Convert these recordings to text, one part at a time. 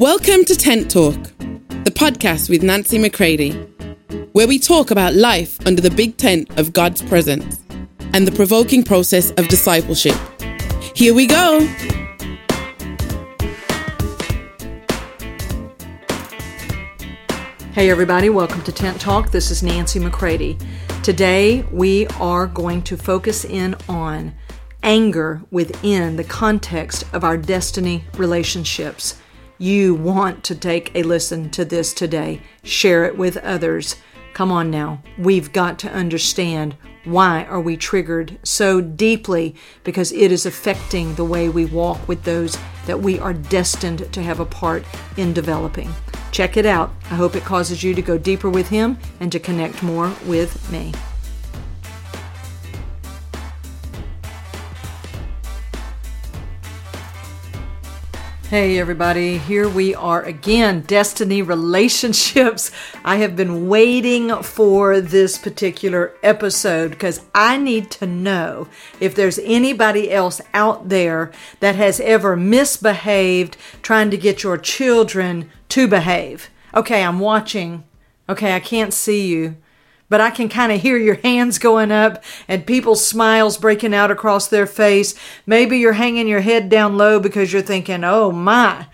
Welcome to Tent Talk, the podcast with Nancy McCready, where we talk about life under the big tent of God's presence and the provoking process of discipleship. Here we go. Hey, everybody, welcome to Tent Talk. This is Nancy McCready. Today, we are going to focus in on anger within the context of our destiny relationships. You want to take a listen to this today, share it with others. Come on now. We've got to understand why are we triggered so deeply because it is affecting the way we walk with those that we are destined to have a part in developing. Check it out. I hope it causes you to go deeper with him and to connect more with me. Hey, everybody, here we are again. Destiny relationships. I have been waiting for this particular episode because I need to know if there's anybody else out there that has ever misbehaved trying to get your children to behave. Okay, I'm watching. Okay, I can't see you but I can kind of hear your hands going up and people's smiles breaking out across their face. Maybe you're hanging your head down low because you're thinking, oh my,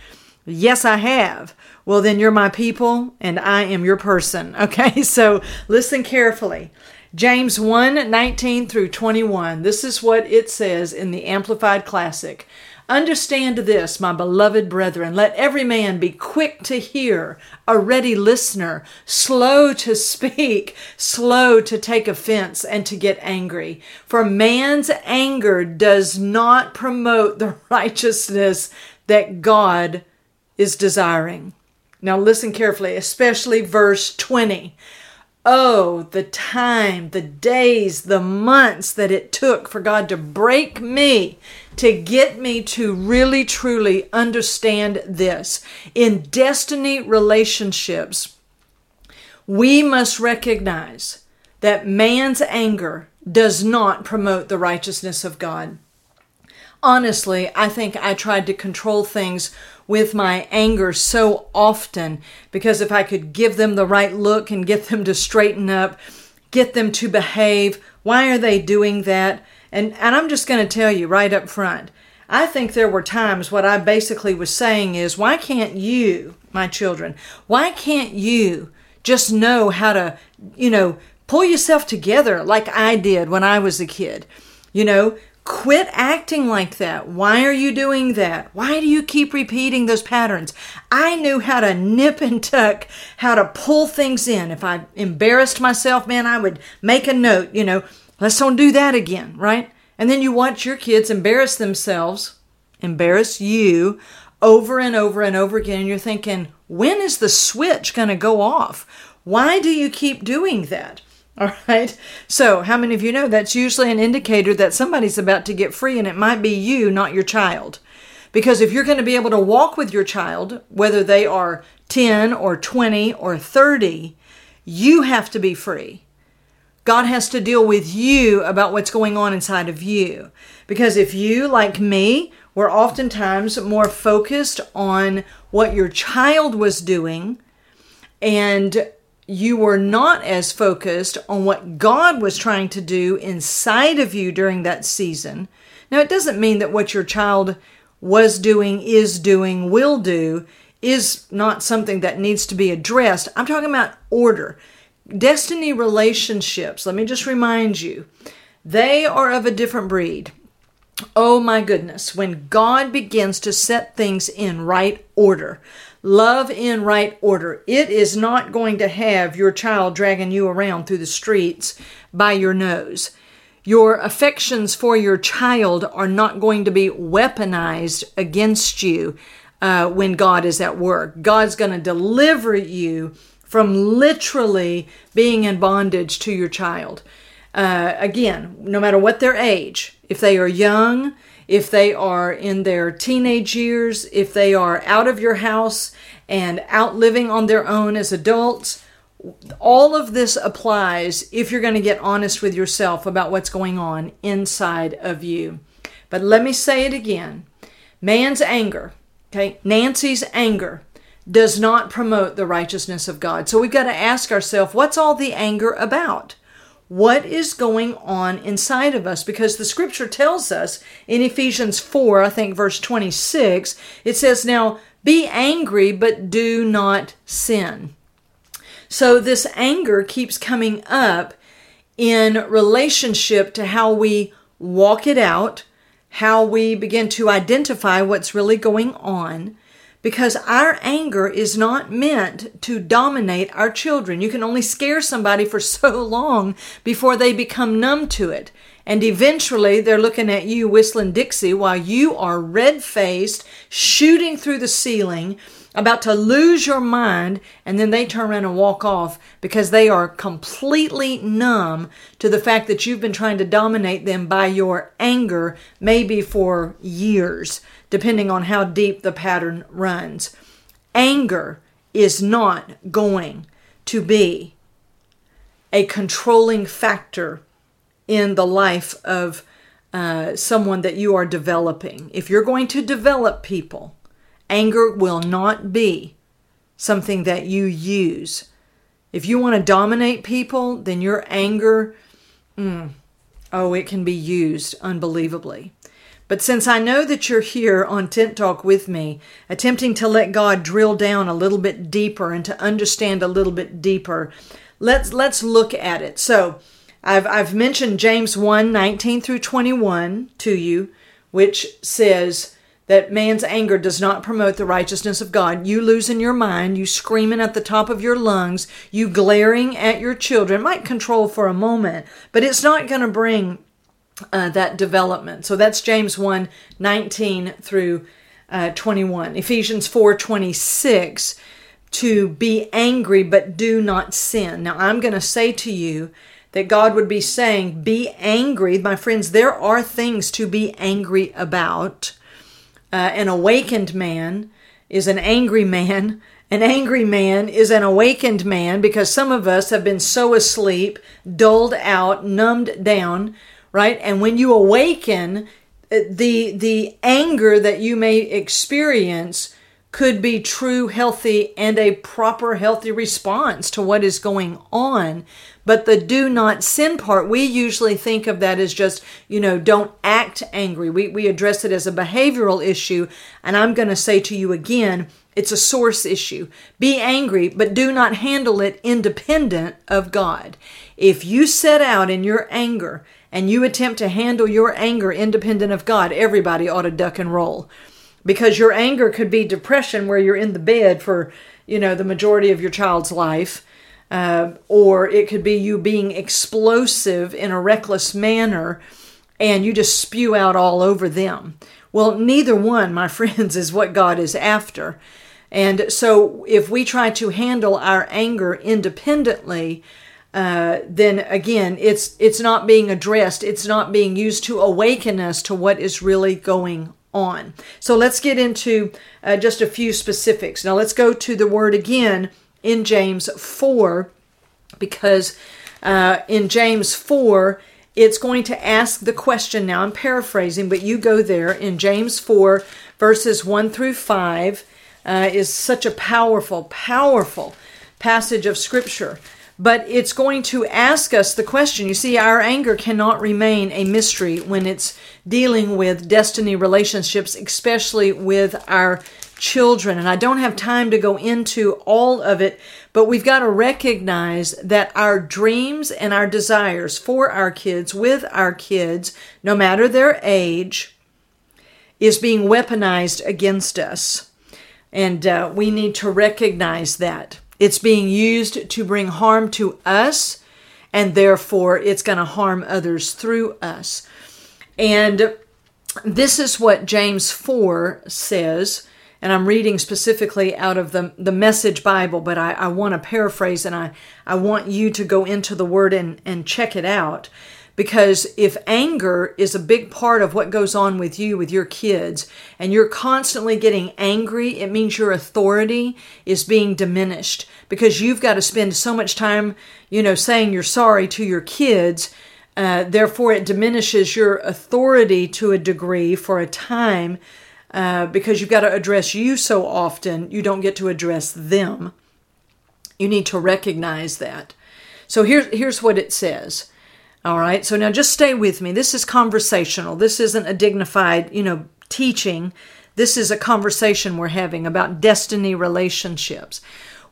yes, I have. Well, then you're my people and I am your person. Okay, so listen carefully. James 1 19 through 21. This is what it says in the Amplified Classic. Understand this, my beloved brethren. Let every man be quick to hear, a ready listener, slow to speak, slow to take offense, and to get angry. For man's anger does not promote the righteousness that God is desiring. Now, listen carefully, especially verse 20. Oh, the time, the days, the months that it took for God to break me to get me to really truly understand this. In destiny relationships, we must recognize that man's anger does not promote the righteousness of God. Honestly, I think I tried to control things with my anger so often because if I could give them the right look and get them to straighten up, get them to behave, why are they doing that? And, and I'm just going to tell you right up front. I think there were times what I basically was saying is, why can't you, my children, why can't you just know how to, you know, pull yourself together like I did when I was a kid? You know, Quit acting like that. Why are you doing that? Why do you keep repeating those patterns? I knew how to nip and tuck, how to pull things in. If I embarrassed myself, man, I would make a note, you know, let's don't do that again, right? And then you watch your kids embarrass themselves, embarrass you over and over and over again. And you're thinking, when is the switch going to go off? Why do you keep doing that? All right. So, how many of you know that's usually an indicator that somebody's about to get free and it might be you, not your child? Because if you're going to be able to walk with your child, whether they are 10 or 20 or 30, you have to be free. God has to deal with you about what's going on inside of you. Because if you, like me, were oftentimes more focused on what your child was doing and you were not as focused on what God was trying to do inside of you during that season. Now, it doesn't mean that what your child was doing, is doing, will do is not something that needs to be addressed. I'm talking about order. Destiny relationships, let me just remind you, they are of a different breed. Oh my goodness, when God begins to set things in right order, love in right order. It is not going to have your child dragging you around through the streets by your nose. Your affections for your child are not going to be weaponized against you uh, when God is at work. God's going to deliver you from literally being in bondage to your child. Uh, again, no matter what their age, if they are young, if they are in their teenage years, if they are out of your house and out living on their own as adults. All of this applies if you're going to get honest with yourself about what's going on inside of you. But let me say it again man's anger, okay, Nancy's anger does not promote the righteousness of God. So we've got to ask ourselves, what's all the anger about? What is going on inside of us? Because the scripture tells us in Ephesians 4, I think verse 26, it says, Now be angry, but do not sin. So this anger keeps coming up in relationship to how we walk it out, how we begin to identify what's really going on, because our anger is not meant to dominate our children. You can only scare somebody for so long before they become numb to it. And eventually they're looking at you whistling Dixie while you are red faced, shooting through the ceiling, about to lose your mind, and then they turn around and walk off because they are completely numb to the fact that you've been trying to dominate them by your anger, maybe for years, depending on how deep the pattern runs. Anger is not going to be a controlling factor in the life of uh, someone that you are developing. If you're going to develop people, Anger will not be something that you use. If you want to dominate people, then your anger, mm, oh, it can be used unbelievably. But since I know that you're here on Tent Talk with me, attempting to let God drill down a little bit deeper and to understand a little bit deeper, let's let's look at it. So I've I've mentioned James 1, 19 through 21 to you, which says, that man's anger does not promote the righteousness of God. You losing your mind, you screaming at the top of your lungs, you glaring at your children might control for a moment, but it's not going to bring uh, that development. So that's James 1 19 through uh, 21. Ephesians 4 26 to be angry but do not sin. Now I'm going to say to you that God would be saying, Be angry. My friends, there are things to be angry about uh, an awakened man is an angry man. An angry man is an awakened man because some of us have been so asleep, dulled out, numbed down, right? And when you awaken, uh, the the anger that you may experience could be true, healthy, and a proper, healthy response to what is going on. But the do not sin part, we usually think of that as just, you know, don't act angry. We, we address it as a behavioral issue. And I'm going to say to you again, it's a source issue. Be angry, but do not handle it independent of God. If you set out in your anger and you attempt to handle your anger independent of God, everybody ought to duck and roll. Because your anger could be depression where you're in the bed for you know the majority of your child's life uh, or it could be you being explosive in a reckless manner and you just spew out all over them. Well neither one my friends is what god is after. And so if we try to handle our anger independently uh, then again it's it's not being addressed it's not being used to awaken us to what is really going on. So let's get into uh, just a few specifics. Now let's go to the word again in James 4 because uh, in James 4, it's going to ask the question. Now I'm paraphrasing, but you go there in James 4, verses 1 through 5, uh, is such a powerful, powerful passage of Scripture but it's going to ask us the question. You see, our anger cannot remain a mystery when it's dealing with destiny relationships, especially with our children. And I don't have time to go into all of it, but we've got to recognize that our dreams and our desires for our kids, with our kids, no matter their age, is being weaponized against us. And uh, we need to recognize that. It's being used to bring harm to us, and therefore it's going to harm others through us. And this is what James 4 says, and I'm reading specifically out of the, the Message Bible, but I, I want to paraphrase and I, I want you to go into the Word and, and check it out. Because if anger is a big part of what goes on with you, with your kids, and you're constantly getting angry, it means your authority is being diminished because you've got to spend so much time, you know, saying you're sorry to your kids. Uh, therefore, it diminishes your authority to a degree for a time uh, because you've got to address you so often, you don't get to address them. You need to recognize that. So here's here's what it says. All right. So now just stay with me. This is conversational. This isn't a dignified, you know, teaching. This is a conversation we're having about destiny relationships.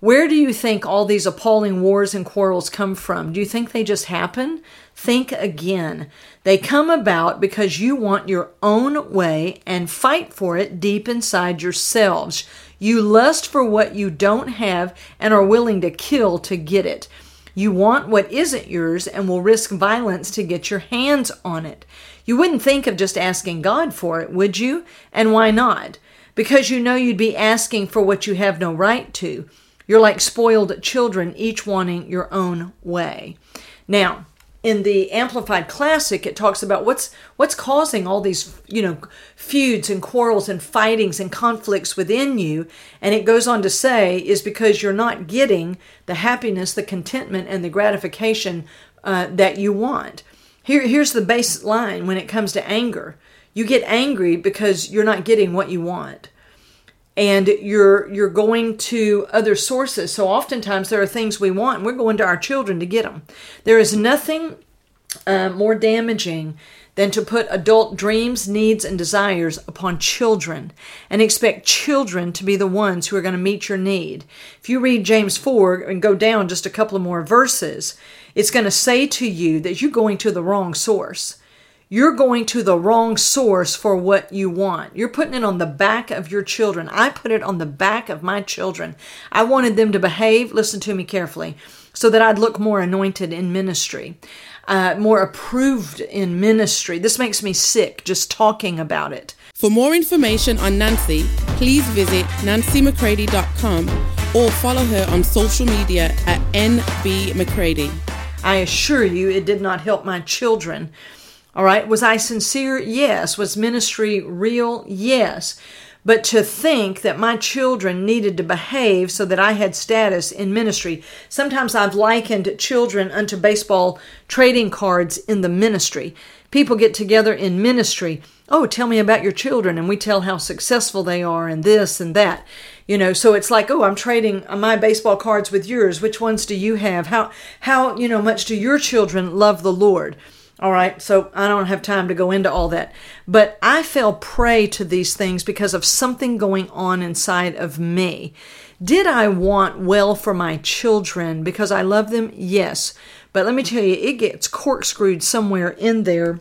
Where do you think all these appalling wars and quarrels come from? Do you think they just happen? Think again. They come about because you want your own way and fight for it deep inside yourselves. You lust for what you don't have and are willing to kill to get it. You want what isn't yours and will risk violence to get your hands on it. You wouldn't think of just asking God for it, would you? And why not? Because you know you'd be asking for what you have no right to. You're like spoiled children, each wanting your own way. Now, in the amplified classic it talks about what's what's causing all these you know feuds and quarrels and fightings and conflicts within you. And it goes on to say is because you're not getting the happiness the contentment and the gratification uh, that you want. Here here's the baseline when it comes to anger. You get angry because you're not getting what you want and you're you're going to other sources. So oftentimes there are things we want and we're going to our children to get them there is nothing uh, more damaging than to put adult dreams needs and desires upon children and expect children to be the ones who are going to meet your need. If you read james 4 and go down just a couple of more verses it's going to say to you that you're going to the wrong source you're going to the wrong source for what you want. You're putting it on the back of your children. I put it on the back of my children. I wanted them to behave, listen to me carefully, so that I'd look more anointed in ministry, uh, more approved in ministry. This makes me sick just talking about it. For more information on Nancy, please visit nancymccready.com or follow her on social media at nbmccready. I assure you, it did not help my children all right. Was I sincere? Yes. Was ministry real? Yes. But to think that my children needed to behave so that I had status in ministry. Sometimes I've likened children unto baseball trading cards in the ministry. People get together in ministry. Oh, tell me about your children. And we tell how successful they are and this and that. You know, so it's like, oh, I'm trading my baseball cards with yours. Which ones do you have? How, how, you know, much do your children love the Lord? All right, so I don't have time to go into all that. But I fell prey to these things because of something going on inside of me. Did I want well for my children because I love them? Yes. But let me tell you, it gets corkscrewed somewhere in there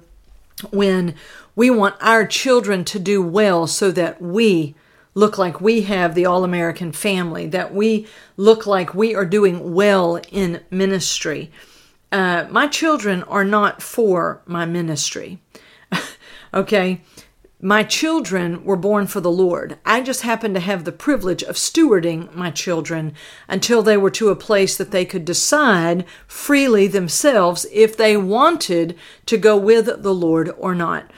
when we want our children to do well so that we look like we have the all American family, that we look like we are doing well in ministry uh, my children are not for my ministry. okay? My children were born for the Lord. I just happened to have the privilege of stewarding my children until they were to a place that they could decide freely themselves if they wanted to go with the Lord or not.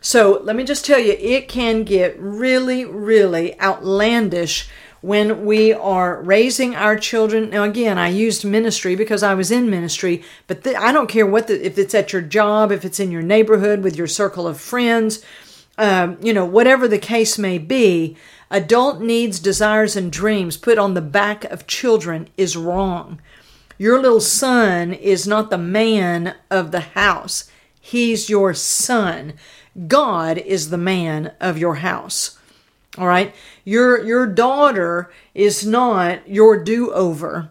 So let me just tell you, it can get really, really outlandish when we are raising our children. Now, again, I used ministry because I was in ministry, but I don't care what the, if it's at your job, if it's in your neighborhood with your circle of friends, um, you know, whatever the case may be. Adult needs, desires, and dreams put on the back of children is wrong. Your little son is not the man of the house. He's your son. God is the man of your house. All right. Your your daughter is not your do-over.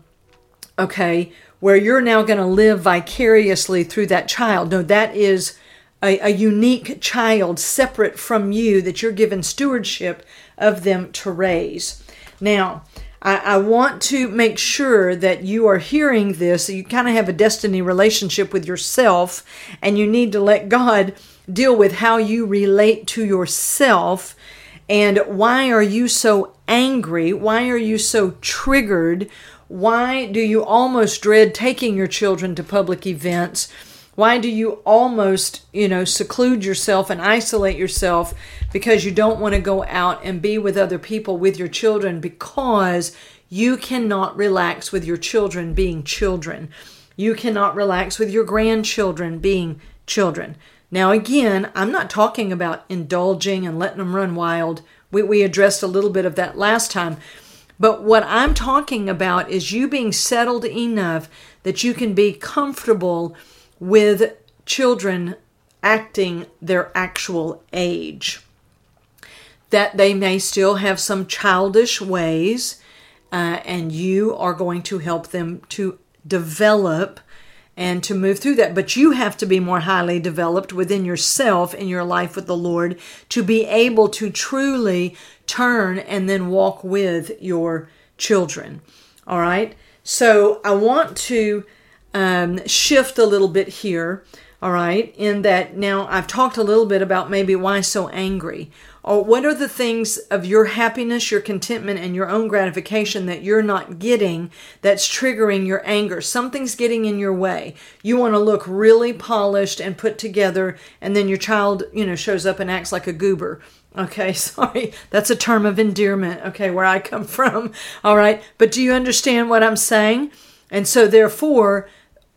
Okay, where you're now going to live vicariously through that child. No, that is a, a unique child separate from you that you're given stewardship of them to raise. Now, I, I, want to make sure that you are hearing this. You kind of have a destiny relationship with yourself, and you need to let God deal with how you relate to yourself and why are you so angry? Why are you so triggered? Why do you almost dread taking your children to public events? Why do you almost, you know, seclude yourself and isolate yourself because you don't want to go out and be with other people with your children because you cannot relax with your children being children. You cannot relax with your grandchildren being children. Now, again, I'm not talking about indulging and letting them run wild We, we addressed a little bit of that last time. But what I'm talking about is you being settled enough that you can be comfortable with children acting their actual age. That they may still have some childish ways, uh, and you are going to help them to develop and to move through that. But you have to be more highly developed within yourself in your life with the Lord to be able to truly turn and then walk with your children. All right. So I want to um, shift a little bit here. All right. In that now I've talked a little bit about maybe why so angry or what are the things of your happiness, your contentment, and your own gratification that you're not getting that's triggering your anger? Something's getting in your way. You want to look really polished and put together, and then your child, you know, shows up and acts like a goober. Okay, sorry, that's a term of endearment, okay, where I come from. All right, but do you understand what I'm saying? And so, therefore,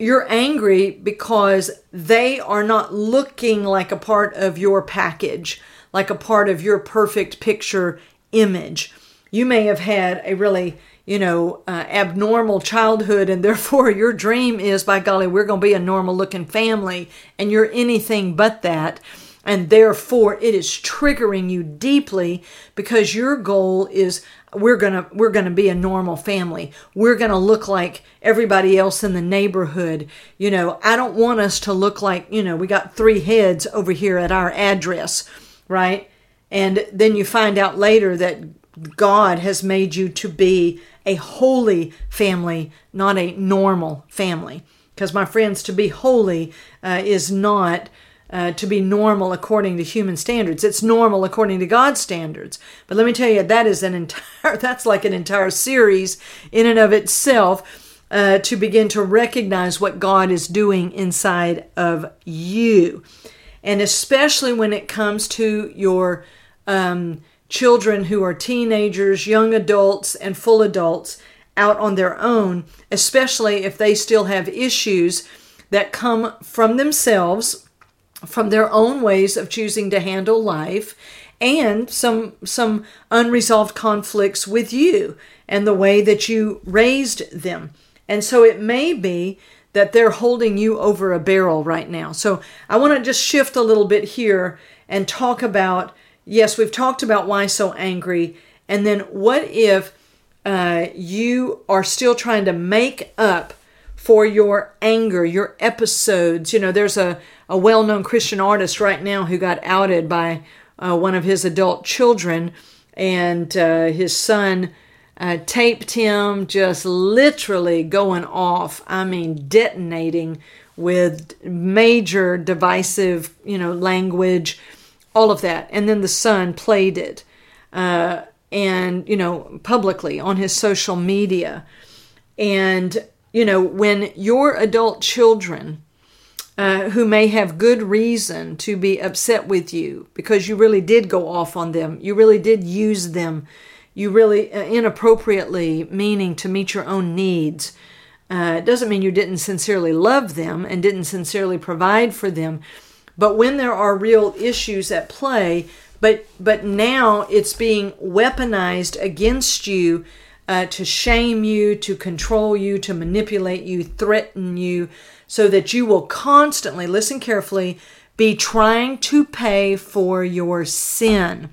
you're angry because they are not looking like a part of your package like a part of your perfect picture image. You may have had a really, you know, uh, abnormal childhood, and therefore your dream is, by golly, we're going to be a normal looking family, and you're anything but that. And therefore, it is triggering you deeply because your goal is we're gonna we're gonna be a normal family. We're gonna look like everybody else in the neighborhood. You know, I don't want us to look like you know we got three heads over here at our address right? And then you find out later that God has made you to be a holy family, not a normal family. Because, my friends, to be holy uh, is not uh, to be normal according to human standards. It's normal according to God's standards. But let me tell you, that is an entire, that's like an entire series in and of itself. Uh, to begin to recognize what God is doing inside of you and especially when it comes to your um, children who are teenagers, young adults, and full adults out on their own, especially if they still have issues that come from themselves, from their own ways of choosing to handle life, and some some unresolved conflicts with you and the way that you raised them. And so it may be that they're holding you over a barrel right now. So I want to just shift a little bit here and talk about yes, we've talked about why so angry. And then what if uh, you are still trying to make up for your anger, your episodes? You know, there's a, a well known Christian artist right now who got outed by uh, one of his adult children, and uh, his son uh, taped him just literally going off. I mean, detonating with major divisive, you know, language, all of that. And then the son played it, uh, and you know, publicly on his social media. And you know, when your adult children. Uh, who may have good reason to be upset with you because you really did go off on them. You really did use them you really uh, inappropriately meaning to meet your own needs. Uh, it doesn't mean you didn't sincerely love them and didn't sincerely provide for them, but when there are real issues at play, but but now it's being weaponized against you uh, to shame you, to control you, to manipulate you, threaten you, so that you will constantly listen carefully, be trying to pay for your sin.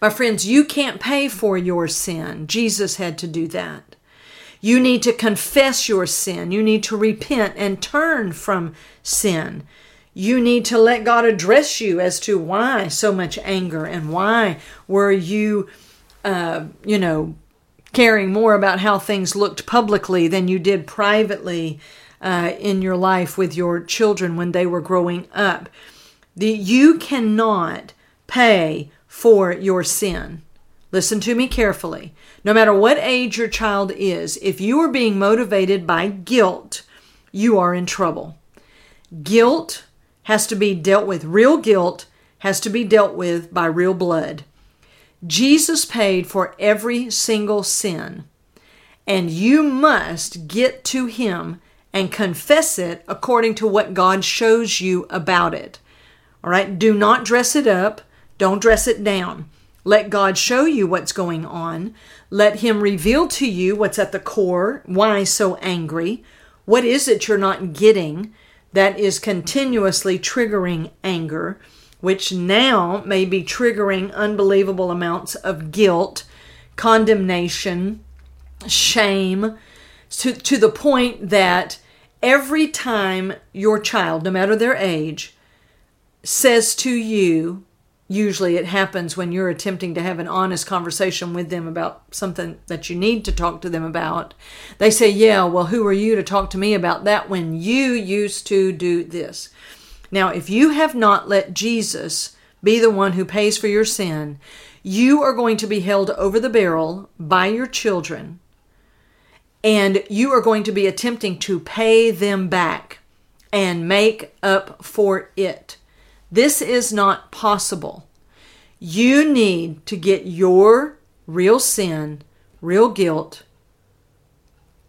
My friends, you can't pay for your sin. Jesus had to do that. You need to confess your sin. You need to repent and turn from sin. You need to let God address you as to why so much anger and why were you, uh, you know, caring more about how things looked publicly than you did privately uh, in your life with your children when they were growing up. The, you cannot pay for your sin. Listen to me carefully. No matter what age your child is, if you are being motivated by guilt, you are in trouble. Guilt has to be dealt with. Real guilt has to be dealt with by real blood. Jesus paid for every single sin, and you must get to Him and confess it according to what God shows you about it. All right? Do not dress it up. Don't dress it down. Let God show you what's going on. Let Him reveal to you what's at the core. Why so angry? What is it you're not getting that is continuously triggering anger, which now may be triggering unbelievable amounts of guilt, condemnation, shame, to, to the point that every time your child, no matter their age, says to you, usually it happens when you're attempting to have an honest conversation with them about something that you need to talk to them about. They say, Yeah, well, who are you to talk to me about that when you used to do this? Now, if you have not let Jesus be the one who pays for your sin, you are going to be held over the barrel by your children and you are going to be attempting to pay them back and make up for it. This is not possible. You need to get your real sin, real guilt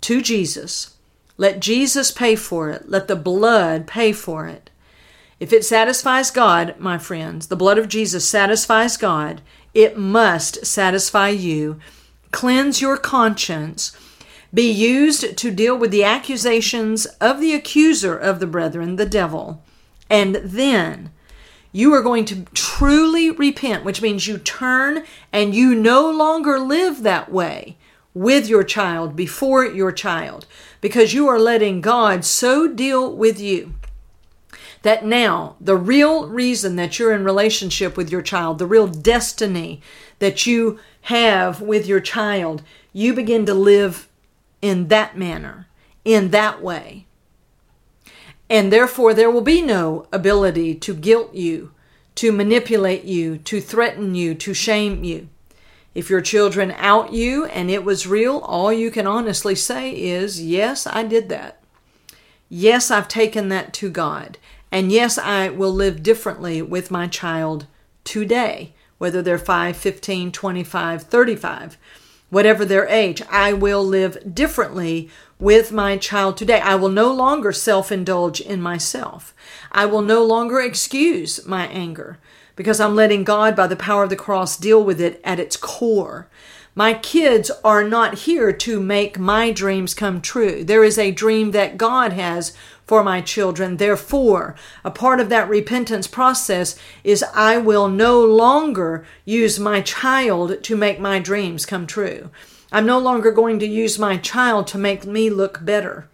to Jesus. Let Jesus pay for it. Let the blood pay for it. If it satisfies God, my friends, the blood of Jesus satisfies God, it must satisfy you. Cleanse your conscience be used to deal with the accusations of the accuser of the brethren, the devil. And then you are going to truly repent, which means you turn and you no longer live that way with your child, before your child, because you are letting God so deal with you that now the real reason that you're in relationship with your child, the real destiny that you have with your child, you begin to live in that manner, in that way. And therefore, there will be no ability to guilt you, to manipulate you, to threaten you, to shame you. If your children out you and it was real, all you can honestly say is, Yes, I did that. Yes, I've taken that to God. And yes, I will live differently with my child today, whether they're 5, 15, 25, 35 whatever their age. I will live differently with my child today. I will no longer self indulge in myself. I will no longer excuse my anger because I'm letting God, by the power of the cross, deal with it at its core. My kids are not here to make my dreams come true. There is a dream that God has for my children. Therefore, a part of that repentance process is I will no longer use my child to make my dreams come true. I'm no longer going to use my child to make me look better.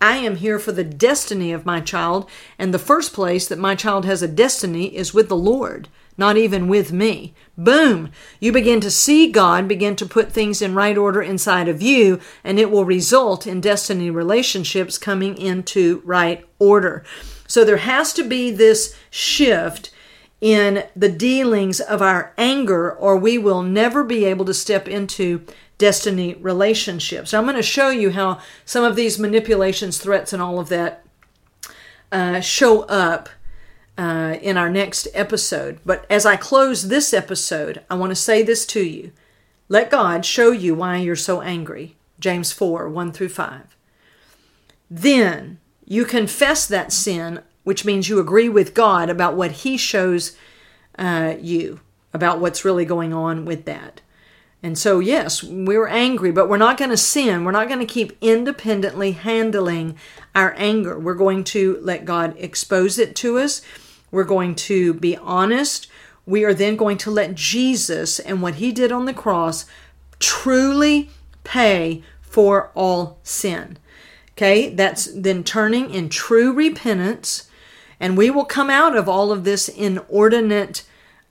I am here for the destiny of my child, and the first place that my child has a destiny is with the Lord not even with me. Boom! You begin to see God begin to put things in right order inside of you, and it will result in destiny relationships coming into right order. So there has to be this shift in the dealings of our anger, or we will never be able to step into destiny relationships. I'm going to show you how some of these manipulations, threats, and all of that uh, show up uh, in our next episode. But as I close this episode, I want to say this to you. Let God show you why you're so angry. James 4 1 through 5. Then you confess that sin, which means you agree with God about what He shows uh, you, about what's really going on with that. And so, yes, we're angry, but we're not going to sin. We're not going to keep independently handling our anger. We're going to let God expose it to us. We're going to be honest. We are then going to let Jesus and what he did on the cross truly pay for all sin. Okay, that's then turning in true repentance, and we will come out of all of this inordinate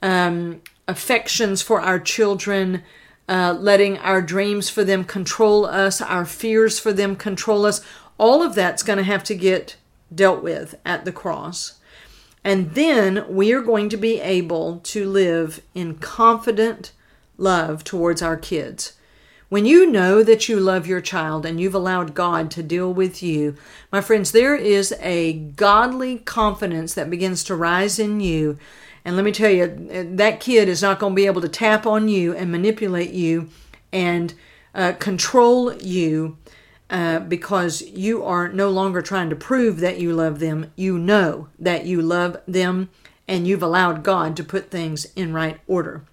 um, affections for our children, uh, letting our dreams for them control us, our fears for them control us. All of that's going to have to get dealt with at the cross. And then we are going to be able to live in confident love towards our kids. When you know that you love your child and you've allowed God to deal with you, my friends, there is a godly confidence that begins to rise in you. And let me tell you, that kid is not going to be able to tap on you and manipulate you and uh, control you uh, because you are no longer trying to prove that you love them. You know that you love them and you've allowed God to put things in right order.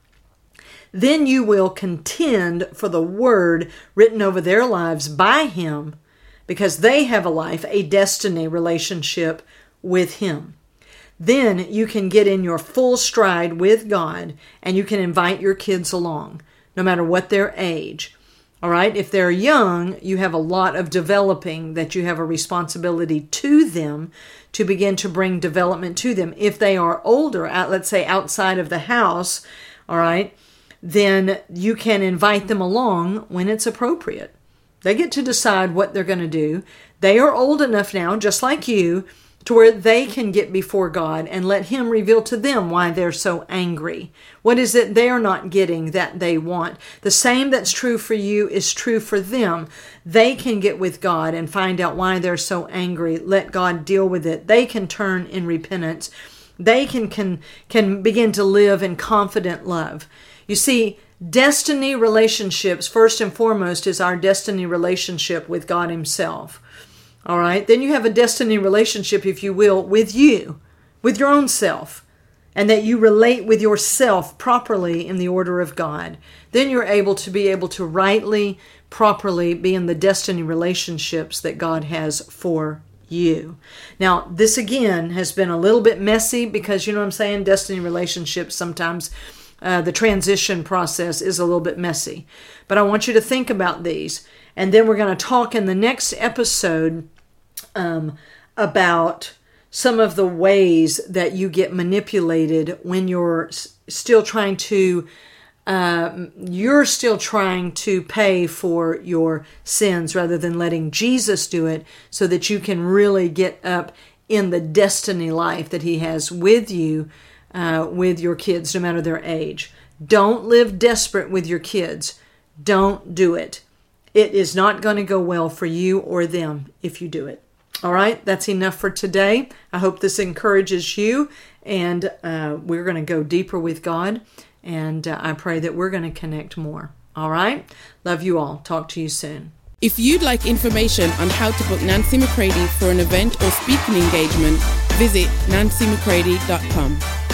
then you will contend for the word written over their lives by Him because they have a life, a destiny relationship with Him. Then you can get in your full stride with God and you can invite your kids along, no matter what their age. All right, if they're young, you have a lot of developing that you have a responsibility to them to begin to bring development to them. If they are older, let's say outside of the house, all right, then you can invite them along when it's appropriate. They get to decide what they're going to do. They are old enough now, just like you, to where they can get before God and let Him reveal to them why they're so angry. What is it they're not getting that they want? The same that's true for you is true for them. They can get with God and find out why they're so angry. Let God deal with it. They can turn in repentance. They can, can, can begin to live in confident love. You see, destiny relationships, first and foremost, is our destiny relationship with God Himself. All right. Then you have a destiny relationship, if you will, with you, with your own self, and that you relate with yourself properly in the order of God. Then you're able to be able to rightly, properly be in the destiny relationships that God has for you. Now, this again has been a little bit messy because you know what I'm saying? Destiny relationships sometimes. Uh, the transition process is a little bit messy. But I want you to think about these. And then we're going to talk in the next episode um, about some of the ways that you get manipulated when you're s- still trying to uh, you're still trying to pay for your sins rather than letting Jesus do it so that you can really get up in the destiny life that he has with you uh, with your kids no matter their age. Don't live desperate with your kids. Don't do it. It is not going to go well for you or them if you do it all right, that's enough for today. I hope this encourages you, and uh, we're going to go deeper with God, and uh, I pray that we're going to connect more. All right, love you all. Talk to you soon. If you'd like information on how to book Nancy McCready for an event or speaking engagement, visit nancymccready.com.